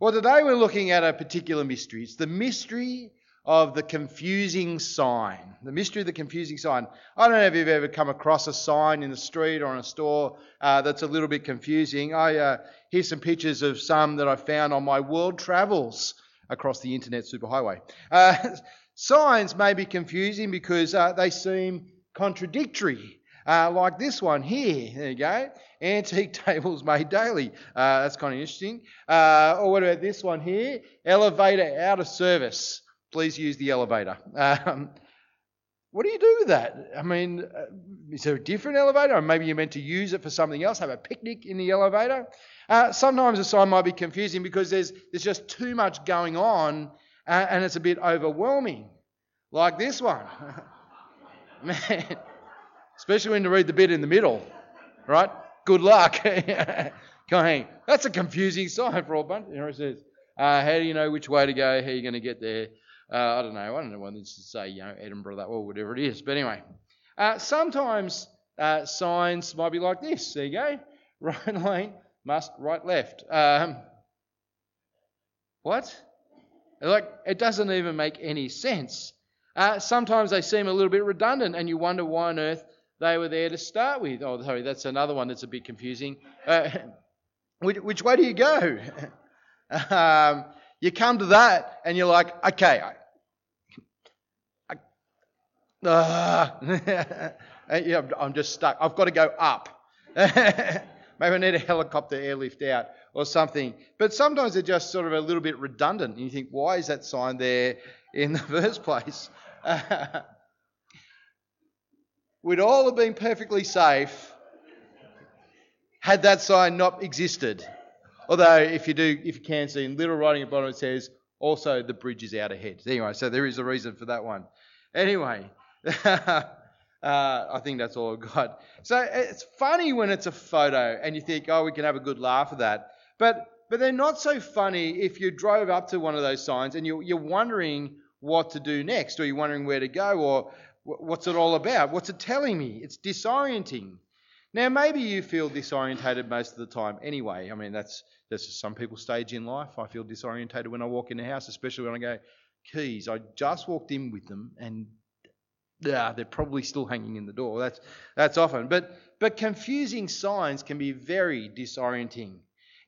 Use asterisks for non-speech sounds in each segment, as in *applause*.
Well, today we're looking at a particular mystery. It's the mystery of the confusing sign. The mystery of the confusing sign. I don't know if you've ever come across a sign in the street or in a store uh, that's a little bit confusing. I uh, here's some pictures of some that I found on my world travels across the internet superhighway. Uh, *laughs* signs may be confusing because uh, they seem contradictory. Uh, like this one here. There you go. Antique *laughs* tables made daily. Uh, that's kind of interesting. Uh, or what about this one here? Elevator out of service. Please use the elevator. Um, what do you do with that? I mean, uh, is there a different elevator? Or maybe you're meant to use it for something else, have a picnic in the elevator? Uh, sometimes a sign might be confusing because there's, there's just too much going on uh, and it's a bit overwhelming. Like this one. *laughs* Man, especially when you read the bit in the middle, right? Good luck. *laughs* Going, that's a confusing sign for all bunch. You know, it says, uh, how do you know which way to go? How are you going to get there? Uh, I don't know. I don't know what it's to say, you know, Edinburgh, that, or whatever it is. But anyway, uh, sometimes uh, signs might be like this. There you go. *laughs* Right lane, must, right, left. Um, what? Like, it doesn't even make any sense. Uh, sometimes they seem a little bit redundant, and you wonder why on earth they were there to start with. Oh, sorry, that's another one that's a bit confusing. Uh, *laughs* which, which, way do you go? *laughs* um, you come to that, and you're like, okay, I, I, uh, *laughs* yeah, I'm just stuck. I've got to go up. Maybe I need a helicopter airlift out or something. But sometimes they're just sort of a little bit redundant. And you think, why is that sign there in the first place? We'd all have been perfectly safe had that sign not existed. Although, if you do, if you can see in little writing at the bottom, it says also the bridge is out ahead. Anyway, so there is a reason for that one. Anyway, *laughs* uh, I think that's all I've got. So it's funny when it's a photo and you think, oh, we can have a good laugh at that. But but they're not so funny if you drove up to one of those signs and you're, you're wondering what to do next, or you're wondering where to go, or what's it all about? What's it telling me? It's disorienting. Now, maybe you feel disorientated most of the time anyway. I mean, that's, that's just some people's stage in life. I feel disorientated when I walk in the house, especially when I go, keys. I just walked in with them and yeah, they're probably still hanging in the door. That's, that's often. But, but confusing signs can be very disorienting.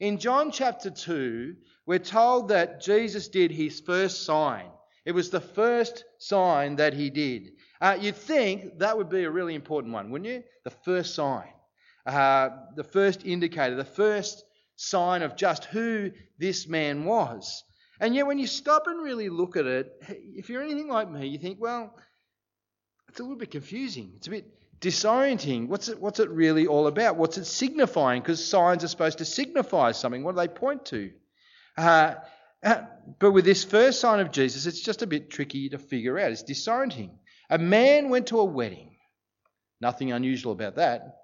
In John chapter 2, we're told that Jesus did his first sign. It was the first sign that he did. Uh, you'd think that would be a really important one, wouldn't you? The first sign, uh, the first indicator, the first sign of just who this man was. And yet, when you stop and really look at it, if you're anything like me, you think, well, it's a little bit confusing. It's a bit disorienting. What's it, what's it really all about? What's it signifying? Because signs are supposed to signify something. What do they point to? Uh, uh, but with this first sign of Jesus, it's just a bit tricky to figure out. It's disorienting. A man went to a wedding. Nothing unusual about that.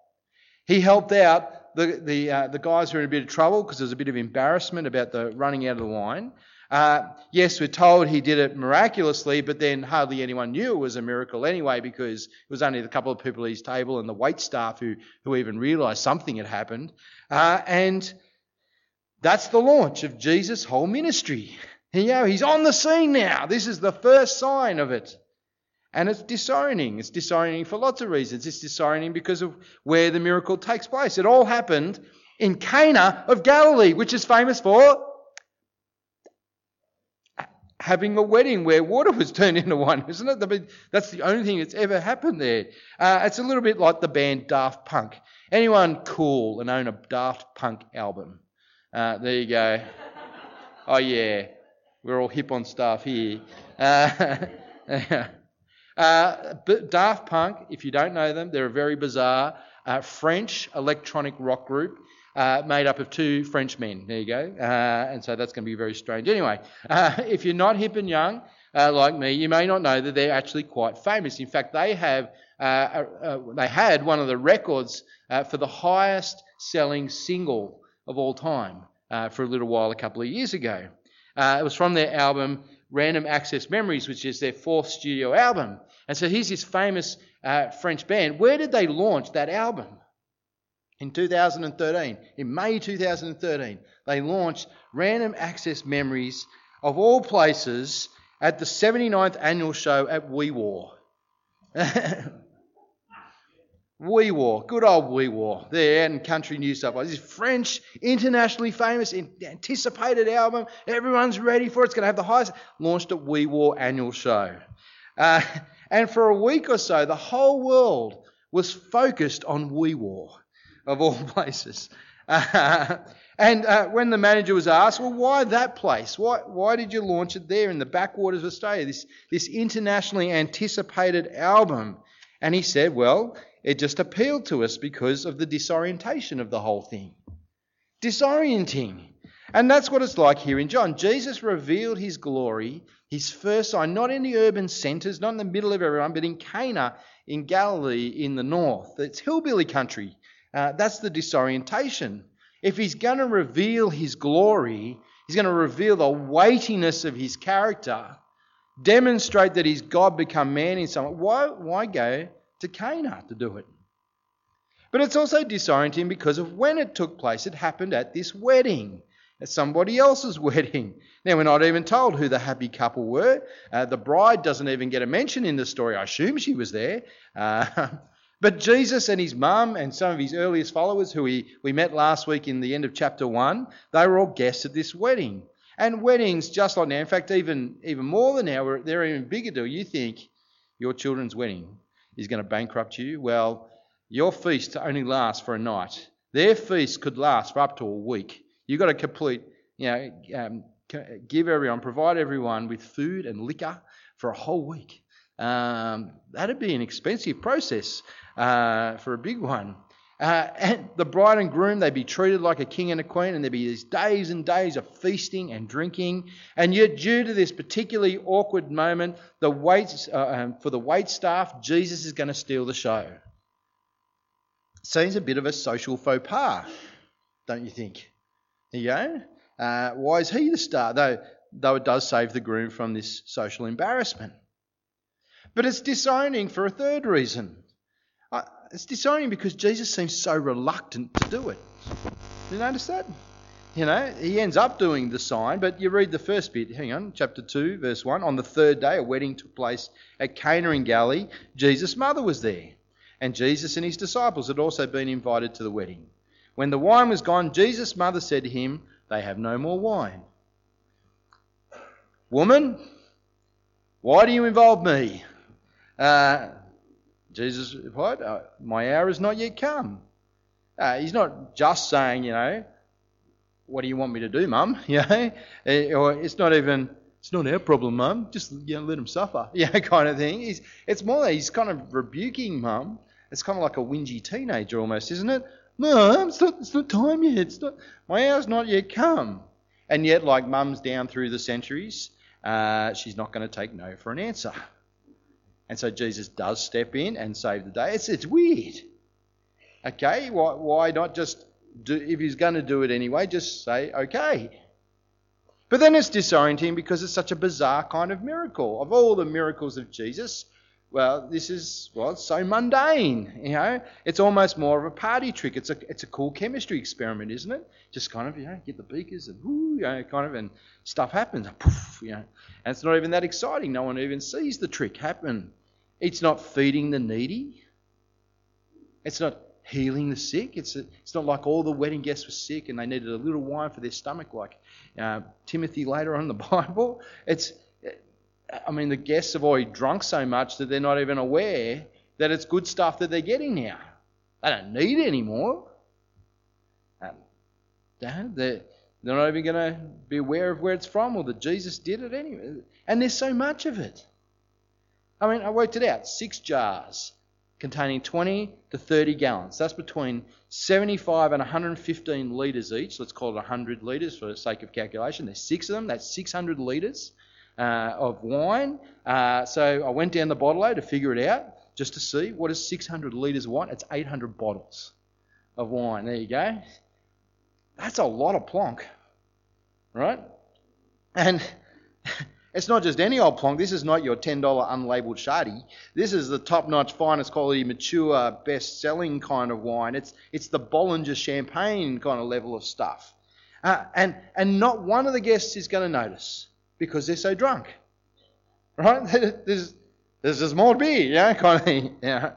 He helped out the, the, uh, the guys who were in a bit of trouble because there was a bit of embarrassment about the running out of the wine. Uh, yes, we're told he did it miraculously, but then hardly anyone knew it was a miracle anyway because it was only the couple of people at his table and the wait staff who, who even realised something had happened. Uh, and that's the launch of Jesus' whole ministry. You know, he's on the scene now. This is the first sign of it. And it's disorienting. It's disorienting for lots of reasons. It's disorienting because of where the miracle takes place. It all happened in Cana of Galilee, which is famous for having a wedding where water was turned into wine, isn't it? That's the only thing that's ever happened there. Uh, it's a little bit like the band Daft Punk. Anyone cool and own a Daft Punk album? Uh, there you go. *laughs* Oh, yeah. We're all hip on stuff here. Uh, *laughs* uh, Daft Punk, if you don't know them, they're a very bizarre uh, French electronic rock group. Uh, made up of two French men. There you go. Uh, and so that's going to be very strange. Anyway, uh, *laughs* if you're not hip and young uh, like me, you may not know that they're actually quite famous. In fact, they have they had one of the records for the highest selling single of all time uh, for a little while a couple of years ago. Uh, it was from their album Random Access Memories, which is their fourth studio album. And so here's this famous uh, French band. Where did they launch that album? In 2013, in May 2013, they launched random access memories of all places at the 79th annual show at We *laughs* War. Wee Waa, good old Wee Waa, there in country New South Wales. This French, internationally famous, anticipated album. Everyone's ready for it. It's going to have the highest. Launched at Wee Waa annual show. Uh, and for a week or so, the whole world was focused on Wee Waa, of all *laughs* places. Uh, and uh, when the manager was asked, well, why that place? Why, why did you launch it there in the backwaters of Australia, this, this internationally anticipated album? And he said, well, it just appealed to us because of the disorientation of the whole thing. Disorienting. And that's what it's like here in John. Jesus revealed his glory, his first sign, not in the urban centres, not in the middle of everyone, but in Cana in Galilee in the north. It's hillbilly country. Uh, that's the disorientation. If he's going to reveal his glory, he's going to reveal the weightiness of his character, demonstrate that he's God become man in some why, why go to Cana to do it. But it's also disorienting because of when it took place. It happened at this wedding, at somebody else's *laughs* wedding. Now, we're not even told who the happy couple were. Uh, the bride doesn't even get a mention in the story. I assume she was there. Uh, *laughs* but Jesus and his mum and some of his earliest followers, who we, we met last week in the end of chapter 1, they were all guests at this wedding. And weddings, just like now, in fact, even, even more than now, they're even bigger deal. You think your children's wedding is going to bankrupt you? Well, your feast only lasts for a night. Their feast could last for up to a week. You've got to complete, you know, um, give everyone, provide everyone with food and liquor for a whole week. Um, that'd be an expensive process uh, for a big one. Uh, and the bride and groom, they'd be treated like a king and a queen, and there'd be these days and days of feasting and drinking. And yet, due to this particularly awkward moment, the wait, uh, um, for the wait staff, Jesus is going to steal the show. Seems a bit of a social faux pas, don't you think? There you go. Uh, why is he the star? Though, though it does save the groom from this social embarrassment. But it's disowning for a third reason it's disorienting because Jesus seems so reluctant to do it. You notice that? You know, he ends up doing the sign, but you read the first bit. Hang on, chapter 2, verse 1. On the third day, a wedding took place at Cana in Galilee. Jesus' mother was there, and Jesus and his disciples had also been invited to the wedding. When the wine was gone, Jesus' mother said to him, They have no more wine. Woman, why do you involve me? Uh, Jesus replied, uh, My hour is not yet come. Uh, he's not just saying, you know, what do you want me to do, mum? *laughs* You know, eh, or it's not even, it's not our problem, mum. Just you know, let him suffer, *laughs* yeah, kind of thing. He's, it's more that he's kind of rebuking mum. It's kind of like a whingy teenager almost, isn't it? Mum, it's not, it's not time yet. It's not, my hour's not yet come. And yet, like mums down through the centuries, uh, she's not going to take no for an answer. And so Jesus does step in and save the day. It's, it's weird. Okay, why, why not just do, if he's going to do it anyway, just say, okay. But then it's disorienting because it's such a bizarre kind of miracle. Of all the miracles of Jesus, well, this is, well, it's so mundane, you know. It's almost more of a party trick. It's a, it's a cool chemistry experiment, isn't it? Just kind of, you know, get the beakers and, whoo, you know, kind of, and stuff happens, poof, you know. And it's not even that exciting. No one even sees the trick happen. It's not feeding the needy. It's not healing the sick. It's, a, it's not like all the wedding guests were sick and they needed a little wine for their stomach, like uh, Timothy later on in the *laughs* Bible. It's, I mean, the guests have already drunk so much that they're not even aware that it's good stuff that they're getting now. They don't need it anymore. Um, they're, they're not even going to be aware of where it's from or that Jesus did it anyway. And there's so much of it. I mean, I worked it out. Six jars containing 20 to 30 gallons. That's between 75 and 115 litres each. Let's call it 100 litres for the sake of calculation. There's six of them. That's 600 litres uh, of wine. Uh, so I went down the bottle to figure it out just to see what is 600 litres of wine. It's 800 bottles of wine. There you go. That's a lot of plonk, right? And It's not just any old plonk. This is not your $10 unlabeled shardy. This is the top notch, finest quality, mature, best selling kind of wine. It's, it's the Bollinger champagne kind of level of stuff. Uh, and, and not one of the guests is going to notice because they're so drunk. Right? *laughs* There's, there's just more beer, know, kind of thing. *laughs* Yeah.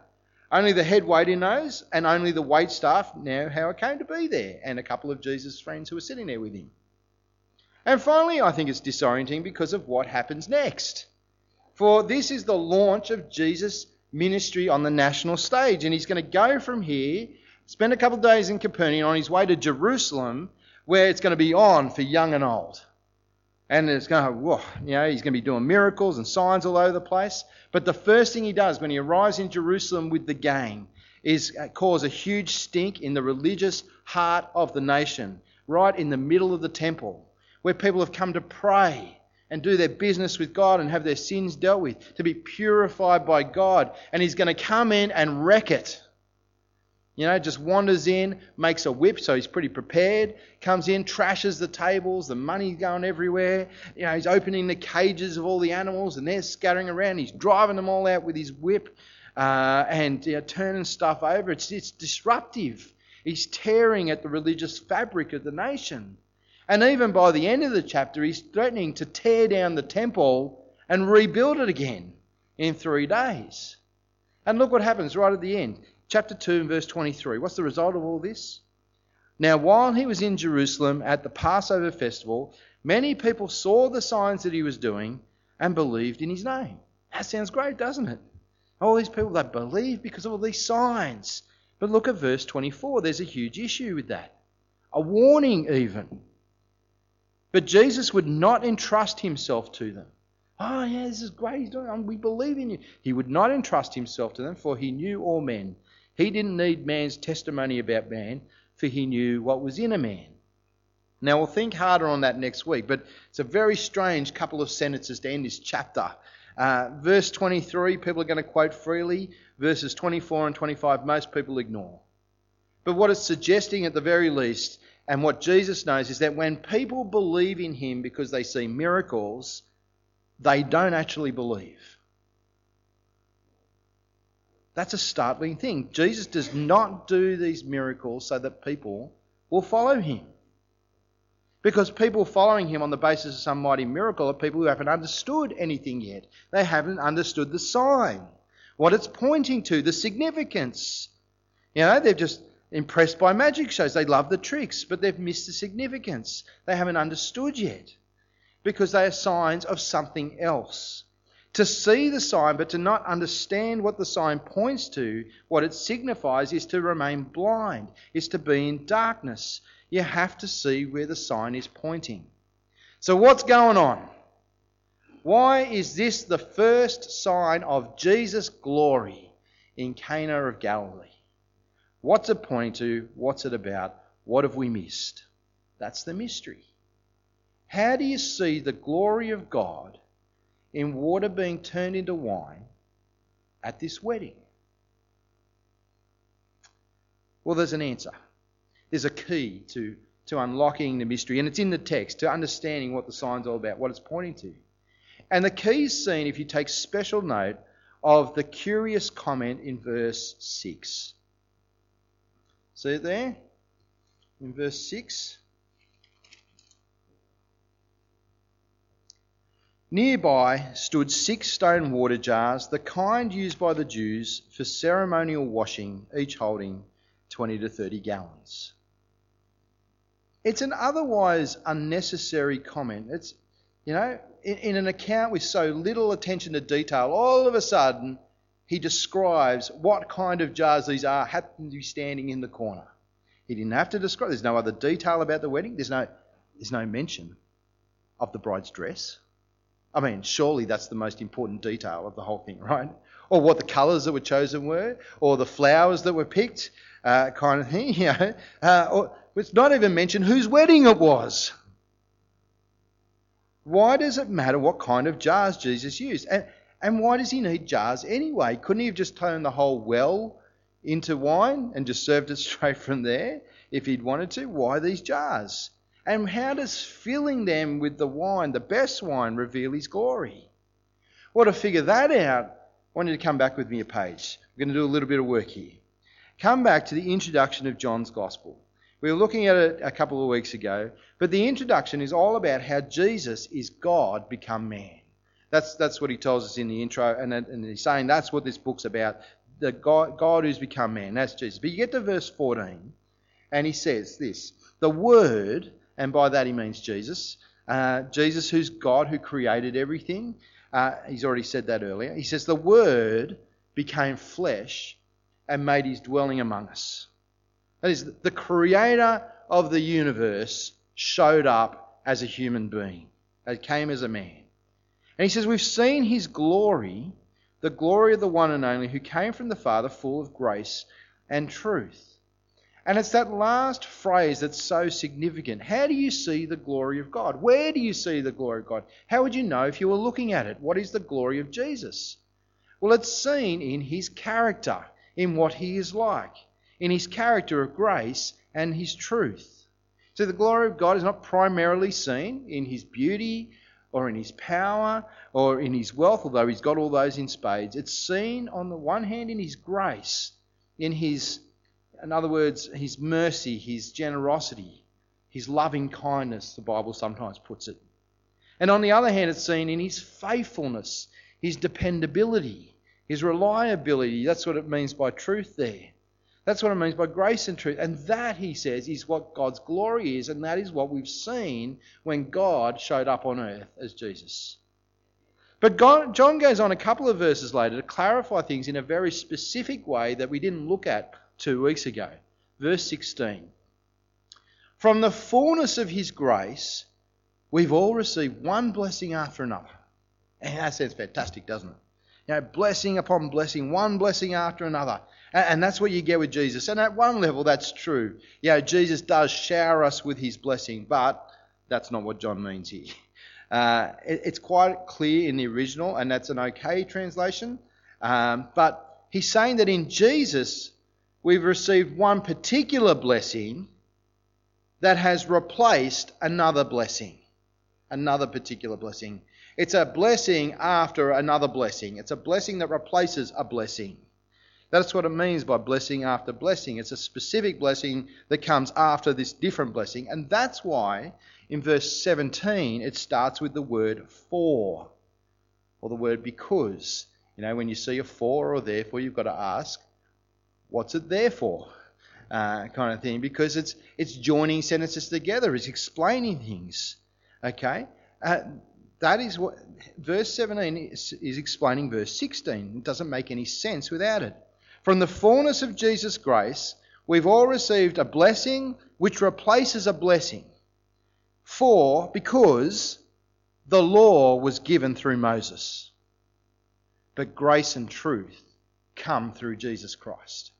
Only the head waiter knows, and only the wait staff know how it came to be there, and a couple of Jesus' friends who were sitting there with him. And finally, I think it's disorienting because of what happens next. For this is the launch of Jesus' ministry on the national stage, and he's going to go from here, spend a couple of days in Capernaum on his way to Jerusalem, where it's going to be on for young and old. And it's going to, whoa, you know, he's going to be doing miracles and signs all over the place. But the first thing he does when he arrives in Jerusalem with the gang is uh, cause a huge stink in the religious heart of the nation, right in the middle of the temple, where people have come to pray and do their business with God and have their sins dealt with, to be purified by God. And he's going to come in and wreck it. You know, just wanders in, makes a whip, so he's pretty prepared. Comes in, trashes the tables, the money's going everywhere. You know, he's opening the cages of all the animals, and they're scattering around. He's driving them all out with his whip uh, and you know, turning stuff over. It's, it's disruptive. He's tearing at the religious fabric of the nation. And even by the end of the chapter, he's threatening to tear down the temple and rebuild it again in three days. And look what happens right at the end chapter 2 and verse 23. What's the result of all this? Now, while he was in Jerusalem at the Passover festival, many people saw the signs that he was doing and believed in his name. That sounds great, doesn't it? All these people, they believe because of all these signs. But look at verse 24. There's a huge issue with that. A warning, even. But Jesus would not entrust himself to them. Oh, yeah, this is great. We believe in you. He would not entrust himself to them, for he knew all men he didn't need man's testimony about man, for he knew what was in a man. Now, we'll think harder on that next week, but it's a very strange couple of sentences to end this chapter. Uh, verse 23, people are going to quote freely. Verses 24 and 25, most people ignore. But what it's suggesting at the very least, and what Jesus knows, is that when people believe in him because they see miracles, they don't actually believe. That's a startling thing. Jesus does not do these miracles so that people will follow him. Because people following him on the basis of some mighty miracle are people who haven't understood anything yet. They haven't understood the sign, what it's pointing to, the significance. You know, they've just impressed by magic shows. They love the tricks, but they've missed the significance. They haven't understood yet because they are signs of something else to see the sign but to not understand what the sign points to, what it signifies, is to remain blind, is to be in darkness. You have to see where the sign is pointing. So, what's going on? Why is this the first sign of Jesus' glory in Cana of Galilee? What's it pointing to? What's it about? What have we missed? That's the mystery. How do you see the glory of God in water being turned into wine at this wedding? Well, there's an answer. There's a key to, to unlocking the mystery, and it's in the text, to understanding what the sign's all about, what it's pointing to. And the key is seen if you take special note of the curious comment in verse 6. See it there? In verse 6. Nearby stood six stone water jars, the kind used by the Jews for ceremonial washing, each holding 20 to 30 gallons. It's an otherwise unnecessary comment. It's, you know, in, in, an account with so little attention to detail, all of a sudden he describes what kind of jars these are, happen to be standing in the corner. He didn't have to describe, there's no other detail about the wedding, there's no, there's no mention of the bride's dress. I mean, surely that's the most important detail of the whole thing, right? Or what the colours that were chosen were, or the flowers that were picked, uh, kind of thing, *laughs* you know. Uh, or, it's not even mentioned whose wedding it was. Why does it matter what kind of jars Jesus used? And, and why does he need jars anyway? Couldn't he have just turned the whole well into wine and just served it *laughs* straight from there if he'd wanted to? Why these jars? And how does filling them with the wine, the best wine, reveal his glory? Well, to figure that out, I want you to come back with me a page. We're going to do a little bit of work here. Come back to the introduction of John's Gospel. We were looking at it a couple of weeks ago, but the introduction is all about how Jesus is God become man. That's, that's what he tells us in the intro, and, and he's saying that's what this book's about the God, God who's become man. That's Jesus. But you get to verse 14, and he says this The Word, and by that he means Jesus, uh, Jesus who's God who created everything. Uh, he's already said that earlier. He says, The Word became flesh and made his dwelling among us. That is, the creator of the universe showed up as a human being, it came as a man. And he says, We've seen his glory, the glory of the one and only who came from the Father, full of grace and truth. And it's that last phrase that's so significant. How do you see the glory of God? Where do you see the glory of God? How would you know if you were looking at it? What is the glory of Jesus? Well, it's seen in his character, in what he is like, in his character of grace and his truth. So the glory of God is not primarily seen in his beauty or in his power or in his wealth, although he's got all those in spades. It's seen on the one hand in his grace, in his, in other words, his mercy, his generosity, his loving kindness, the Bible sometimes puts it. And on the other hand, it's seen in his faithfulness, his dependability, his reliability. That's what it means by truth there. That's what it means by grace and truth. And that, he says, is what God's glory is, and that is what we've seen when God showed up on earth as Jesus. But God, John goes on a couple of verses later to clarify things in a very specific way that we didn't look at two weeks ago. Verse 16. From the fullness of his grace, we've all received one blessing after another. And that sounds fantastic, doesn't it? You know, blessing upon blessing, one blessing after another. And that's what you get with Jesus. And at one level, that's true. Know, Jesus does shower us with his blessing, but that's not what John means here. Uh, it's quite clear in the original, and that's an okay translation. Um, but he's saying that in Jesus, we've received one particular blessing that has replaced another blessing. Another particular blessing. It's a blessing after another blessing. It's a blessing that replaces a blessing. That's what it means by blessing after blessing. It's a specific blessing that comes after this different blessing. And that's why in verse 17 it starts with the word for or the word because. You know, when you see a for or therefore, you've got to ask, what's it there for? Uh, kind of thing, because it's it's joining sentences together, it's explaining things. Okay, uh, that is what verse 17 is, is explaining verse 16. It doesn't make any sense without it. From the fullness of Jesus' grace, we've all received a blessing which replaces a blessing. For, because the law was given through Moses, but grace and truth come through Jesus Christ.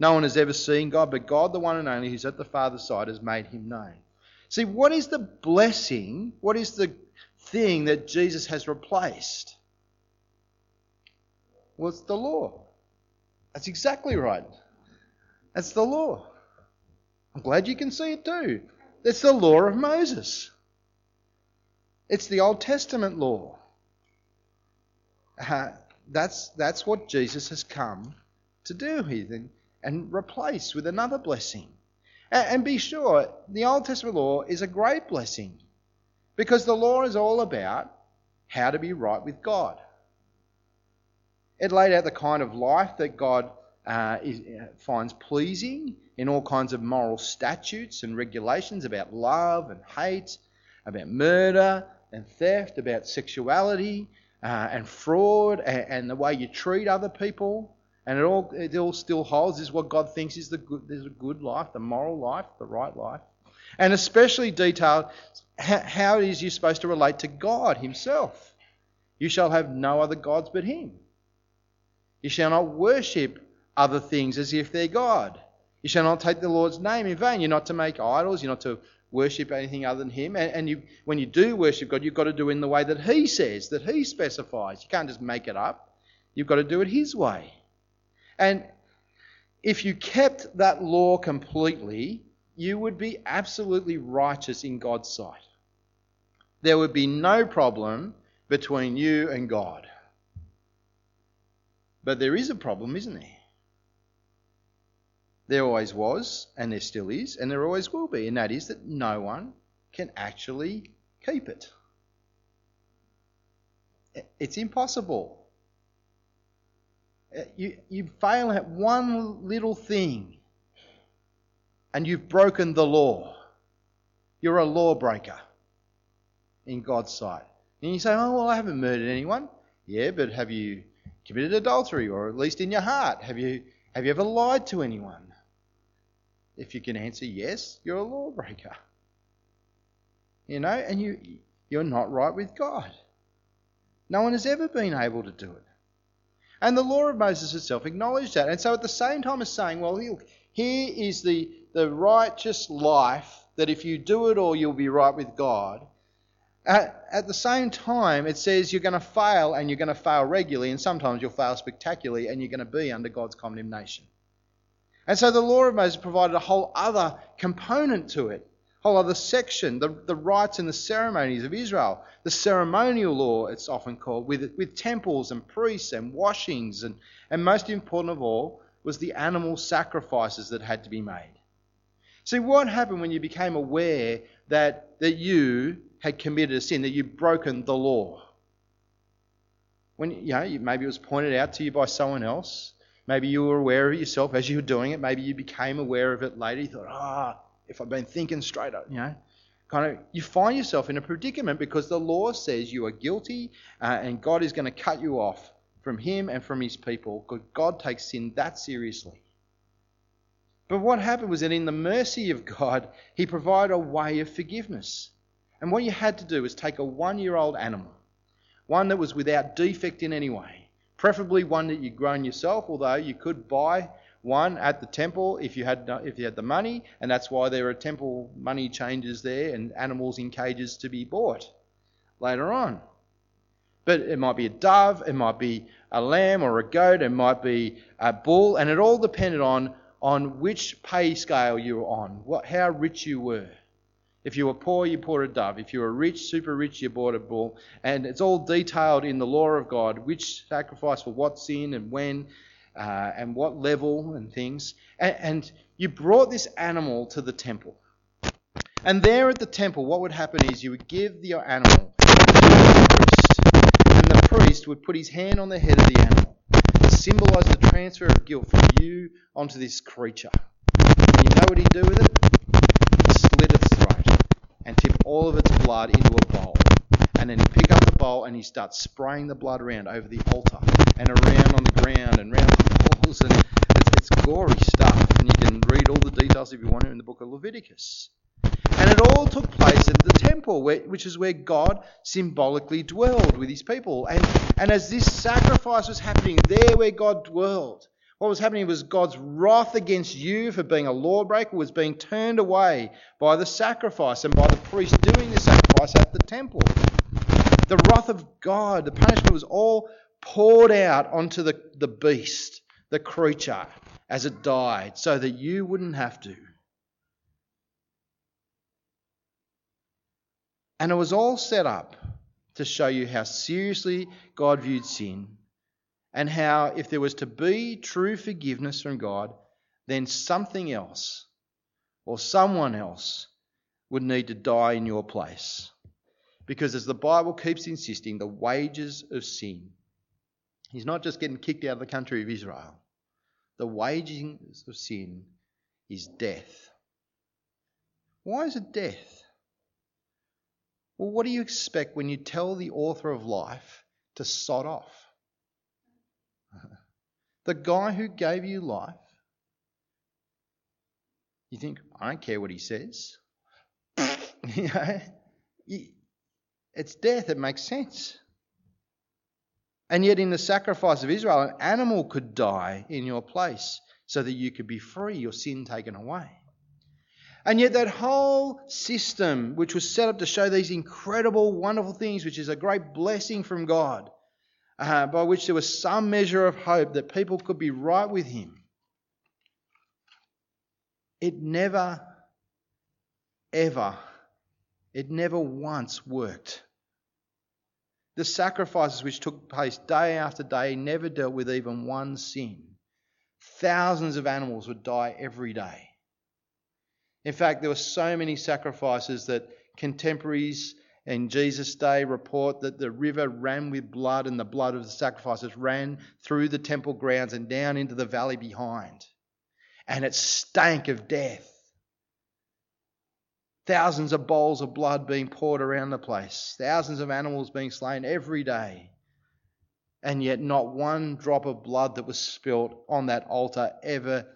No one has ever seen God, but God, the one and only, who's at the Father's side, has made him known. See, what is the blessing? What is the thing that Jesus has replaced? Well, it's the law. That's exactly right. That's the law. I'm glad you can see it too. It's the law of Moses. It's the Old Testament law. Uh, that's, that's what Jesus has come to do here and, and replace with another blessing. And, and be sure, the Old Testament law is a great blessing because the law is all about how to be right with God. It laid out the kind of life that God uh, is, uh, finds pleasing in all kinds of moral statutes and regulations about love and hate, about murder and theft, about sexuality uh, and fraud and, and, the way you treat other people. And it all, it all still holds is what God thinks is the good, is a good life, the moral life, the right life. And especially detailed how, how is you supposed to relate to God Himself. You shall have no other gods but Him. You shall not worship other things as if they're God. You shall not take the Lord's name in vain. You're not to make idols. You're not to worship anything other than Him. And, and you, when you do worship God, you've got to do it in the way that He says, that He specifies. You can't just make it up. You've got to do it His way. And if you kept that law completely, you would be absolutely righteous in God's sight. There would be no problem between you and God. But there is a problem, isn't there? There always was, and there still is, and there always will be, and that is that no one can actually keep it. It's impossible. Uh, you, you fail at one little thing, and you've broken the law. You're a lawbreaker in God's sight. And you say, Oh, well, I haven't murdered anyone. Yeah, but have you committed adultery, or at least in your heart? Have you, have you ever lied to anyone? If you can answer yes, you're a lawbreaker. You know, and you, you're not right with God. No one has ever been able to do it. And the law of Moses itself acknowledged that. And so at the same time as saying, well, look, here is the, the righteous life that if you do it all, you'll be right with God. At, at the same time, it says you're going to fail and you're going to fail regularly, and sometimes you'll fail spectacularly, and you're going to be under God's condemnation. And so the law of Moses provided a whole other component to it, a whole other section, the, the rites and the ceremonies of Israel. The ceremonial law, it's often called, with, with temples and priests and washings, and, and most important of all, was the animal sacrifices that had to be made. See, what happened when you became aware that, that you had committed a sin, that you'd broken the law? When, you know, maybe it was pointed out to you by someone else, Maybe you were aware of it yourself as you were doing it. Maybe you became aware of it later. You thought, ah, if I'd been thinking straight up, you know. Kind of, you find yourself in a predicament because the law says you are guilty uh, and God is going to cut you off from Him and from His people. because God takes sin that seriously. But what happened was that in the mercy of God, He provided a way of forgiveness. And what you had to do was take a one year old animal, one that was without defect in any way, preferably one that you'd grown yourself, although you could buy one at the temple if you had if you had the money, and that's why there are temple money changers there and animals in cages to be bought later on. But it might be a dove, it might be a lamb or a goat, it might be a bull, and it all depended on on which pay scale you were on, what how rich you were. If you were poor, you bought a dove. If you were rich, super rich, you bought a bull. And it's all detailed in the law of God which sacrifice for what sin and when uh, and what level and things. And, and you brought this animal to the temple. And there at the temple, what would happen is you would give the animal to the priest, and the priest would put his hand on the head of the animal to symbolise the transfer of guilt from you onto this creature. And you know what he'd do with it? All of its blood into a bowl. And then you pick up the bowl and you start spraying the blood around over the altar and around on the ground and around the walls. And it's, it's gory stuff. And you can read all the details if you want to in the book of Leviticus. And it all took place at the temple, which is where God symbolically dwelled with his people. And, and as this sacrifice was happening there where God dwelled, what was happening was God's wrath against you for being a lawbreaker was being turned away by the sacrifice and by the priest doing the sacrifice at the temple. The wrath of God, the punishment was all poured out onto the, the beast, the creature, as it died, so that you wouldn't have to. And it was all set up to show you how seriously God viewed sin and how if there was to be true forgiveness from God, then something else or someone else would need to die in your place. Because as the Bible keeps insisting, the wages of sin, he's not just getting kicked out of the country of Israel. The wages of sin is death. Why is it death? Well, what do you expect when you tell the author of life to sod off? The guy who gave you life, you think, I don't care what he says. *laughs* you know, it's death. It makes sense. And yet, in the sacrifice of Israel, an animal could die in your place so that you could be free, your sin taken away. And yet, that whole system, which was set up to show these incredible, wonderful things, which is a great blessing from God, uh, by which there was some measure of hope that people could be right with Him, it never ever. It never once worked. The sacrifices which took place day after day never dealt with even one sin. Thousands of animals would die every day. In fact, there were so many sacrifices that contemporaries in Jesus' day report that the river ran with blood and the blood of the sacrifices ran through the temple grounds and down into the valley behind. And it stank of death. Thousands of bowls of blood being poured around the place, thousands of animals being slain every day. And yet, not one drop of blood that was spilt on that altar ever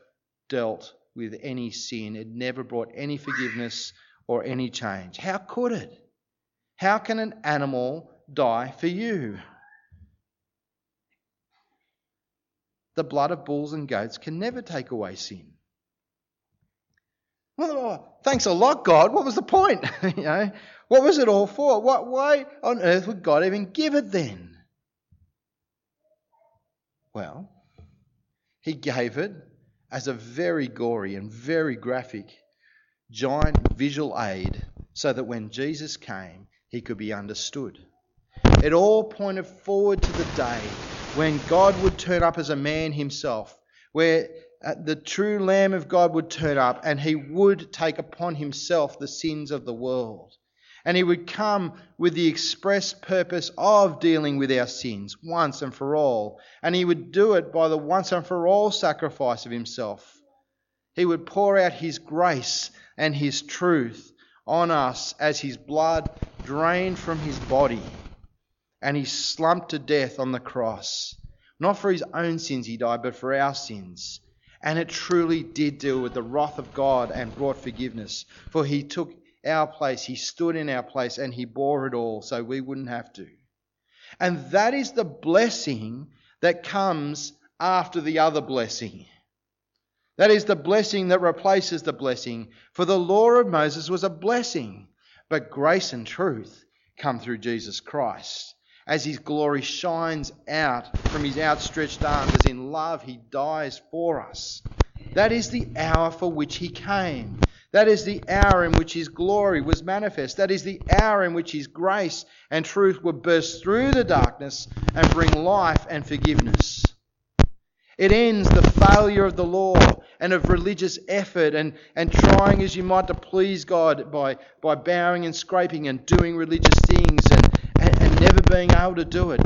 dealt with any sin. It never brought any forgiveness or any change. How could it? How can an animal die for you? The blood of bulls and goats can never take away sin. Well, oh, thanks a lot, God. What was the point? *laughs* you know, what was it all for? What, why on earth would God even give it then? Well, He gave it as a very gory and very graphic giant visual aid so that when Jesus came, he could be understood. It all pointed forward to the day when God would turn up as a man himself, where uh, the true Lamb of God would turn up and he would take upon himself the sins of the world. And he would come with the express purpose of dealing with our sins once and for all. And he would do it by the once and for all sacrifice of himself. He would pour out his grace and his truth on us as his blood drained from his body. And he slumped to death on the cross. Not for his own sins he died, but for our sins. And it truly did deal with the wrath of God and brought forgiveness. For he took our place, he stood in our place, and he bore it all so we wouldn't have to. And that is the blessing that comes after the other blessing. That is the blessing that replaces the blessing. For the law of Moses was a blessing, but grace and truth come through Jesus Christ as his glory shines out from his outstretched arms, as in love he dies for us. That is the hour for which he came. That is the hour in which his glory was manifest. That is the hour in which his grace and truth would burst through the darkness and bring life and forgiveness. It ends the failure of the law and of religious effort and, and trying as you might to please God by, by bowing and scraping and doing religious things and, and never being able to do it.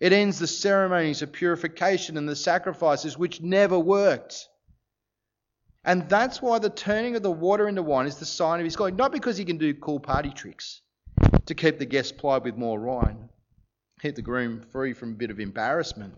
It ends the ceremonies of purification and the sacrifices which never worked. And that's why the turning of the water into wine is the sign of his glory. Not because he can do cool party tricks to keep the guests plied with more wine, keep the groom free from a bit of embarrassment,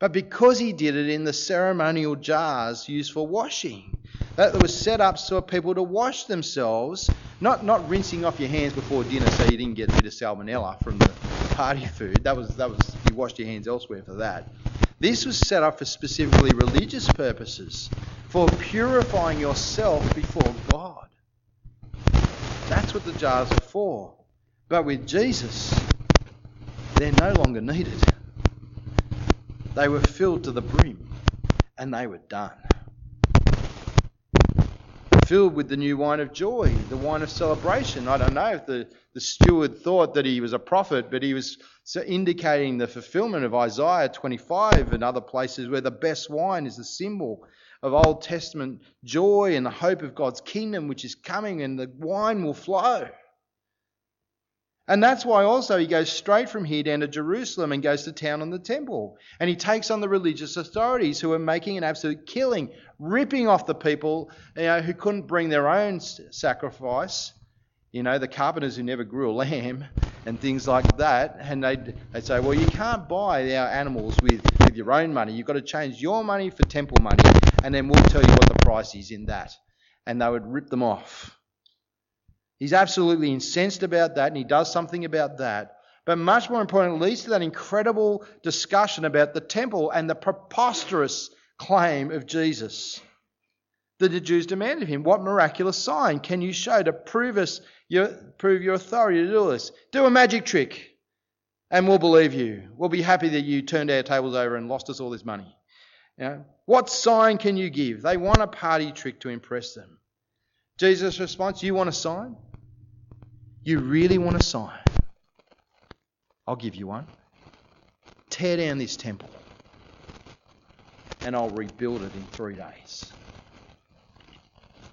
but because he did it in the ceremonial jars used for washing. That was set up so people to wash themselves not not rinsing off your hands before dinner so you didn't get a bit of salmonella from the party food. That was that was you washed your hands elsewhere for that. This was set up for specifically religious purposes, for purifying yourself before God. That's what the jars are for. But with Jesus, they're no longer needed. They were filled to the brim and they were done filled with the new wine of joy, the wine of celebration. I don't know if the, the steward thought that he was a prophet, but he was indicating the fulfillment of Isaiah 25 and other places where the best wine is the symbol of Old Testament joy and the hope of God's kingdom, which is coming, and the wine will flow. And that's why also he goes straight from here down to Jerusalem and goes to town on the temple. And he takes on the religious authorities who are making an absolute killing, ripping off the people you know, who couldn't bring their own sacrifice. You know, the carpenters who never grew a lamb and things like that. And they'd, they'd say, well, you can't buy our animals with, with your own money. You've got to change your money for temple money, and then we'll tell you what the price is in that. And they would rip them off. He's absolutely incensed about that and he does something about that. But much more important, leads to that incredible discussion about the temple and the preposterous claim of Jesus that the Jews demanded of him. What miraculous sign can you show to prove us your, prove your authority to do this? Do a magic trick and we'll believe you. We'll be happy that you turned our tables over and lost us all this money. You know, what sign can you give? They want a party trick to impress them. Jesus' response, You want a sign? You really want a sign? I'll give you one. Tear down this temple and I'll rebuild it in three days.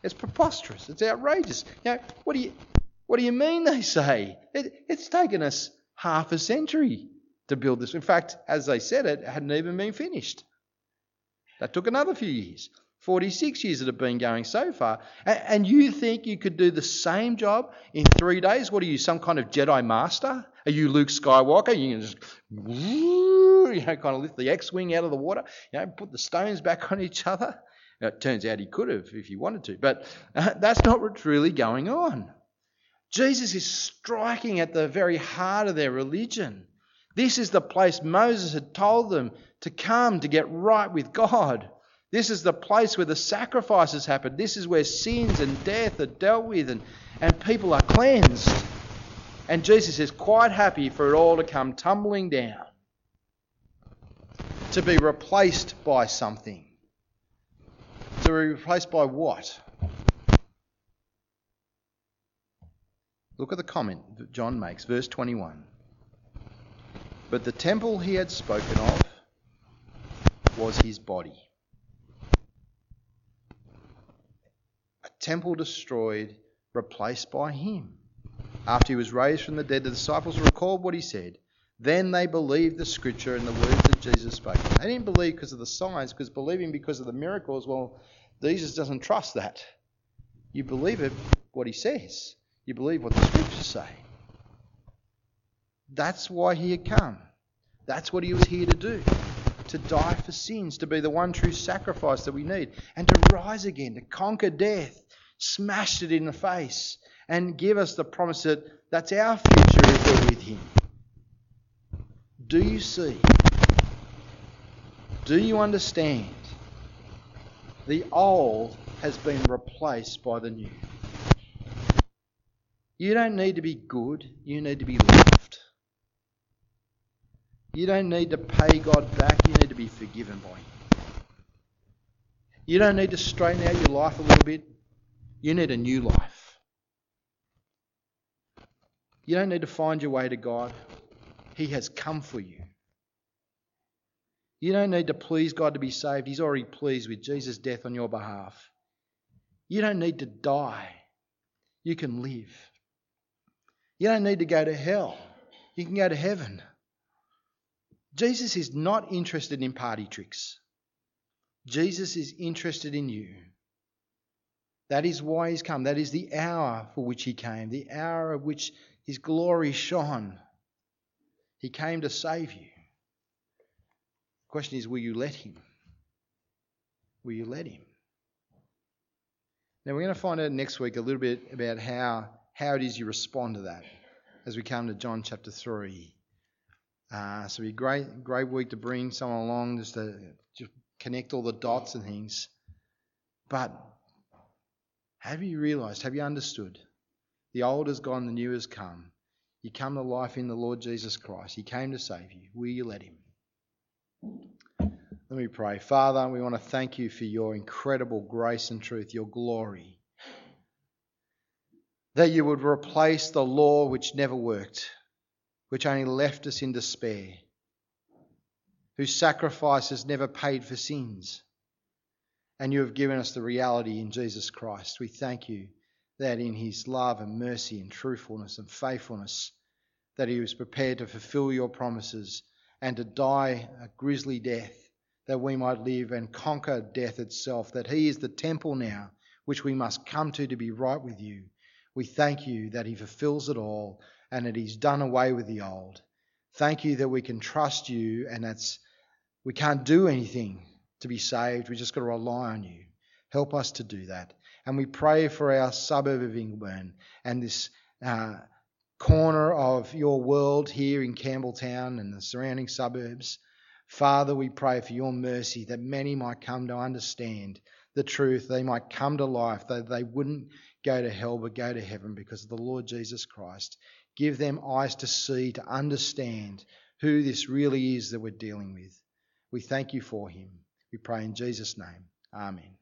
It's preposterous. It's outrageous. You know, what do you what do you mean? They say it, it's taken us half a century to build this. In fact, as they said, it hadn't even been finished. That took another few years. 46 years that have been going so far. And you think you could do the same job in three days? What are you, some kind of Jedi master? Are you Luke Skywalker? You can just, you know, kind of lift the X-wing out of the water, you know, put the stones back on each other. It turns out he could have if he wanted to, but uh, that's not what's really going on. Jesus is striking at the very heart of their religion. This is the place Moses had told them to come to get right with God. This is the place where the sacrifices happen. This is where sins and death are dealt with and, and people are cleansed. And Jesus is quite happy for it all to come tumbling down, to be replaced by something. To be replaced by what? Look at the comment that John makes, verse 21. But the temple he had spoken of was his body. Temple destroyed, replaced by him. After he was raised from the dead, the disciples recalled what he said. Then they believed the scripture and the words that Jesus spoke. They didn't believe because of the signs, because believing because of the miracles, well, Jesus doesn't trust that. You believe it, what he says. You believe what the scriptures say. That's why he had come. That's what he was here to do. To die for sins, to be the one true sacrifice that we need, and to rise again, to conquer death, smash it in the face, and give us the promise that that's our future if we're with him. Do you see? Do you understand? The old has been replaced by the new. You don't need to be good, you need to be loved. You don't need to pay God back, you need to be forgiven by Him. You don't need to straighten out your life a little bit, you need a new life. You don't need to find your way to God, He has come for you. You don't need to please God to be saved, He's already pleased with Jesus' death on your behalf. You don't need to die, you can live. You don't need to go to hell. You can go to heaven. Jesus is not interested in party tricks. Jesus is interested in you. That is why he's come. That is the hour for which he came, the hour of which his glory shone. He came to save you. The question is will you let him? Will you let him? Now, we're going to find out next week a little bit about how how it is you respond to that as we come to John chapter 3. Uh, so it'll be great, great week to bring someone along just to just connect all the dots and things. But have you realised, have you understood? The old has gone, the new has come. You come to life in the Lord Jesus Christ. He came to save you. Will you let Him? Let me pray. Father, we want to thank you for your incredible grace and truth, your glory that you would replace the law which never worked, which only left us in despair, whose sacrifice has never paid for sins. And you have given us the reality in Jesus Christ. We thank you that in his love and mercy and truthfulness and faithfulness, that he was prepared to fulfill your promises and to die a grisly death, that we might live and conquer death itself, that he is the temple now which we must come to to be right with you we thank you that He fulfills it all and it is done away with the old. Thank you that we can trust you and that's we can't do anything to be saved. We just got to rely on you. Help us to do that. And we pray for our suburb of Ingleburn and this uh, corner of your world here in Campbelltown and the surrounding suburbs. Father, we pray for your mercy that many might come to understand the truth. They might come to life, that they wouldn't go to hell, but go to heaven because of the Lord Jesus Christ. Give them eyes to see, to understand who this really is that we're dealing with. We thank you for him. We pray in Jesus' name. Amen.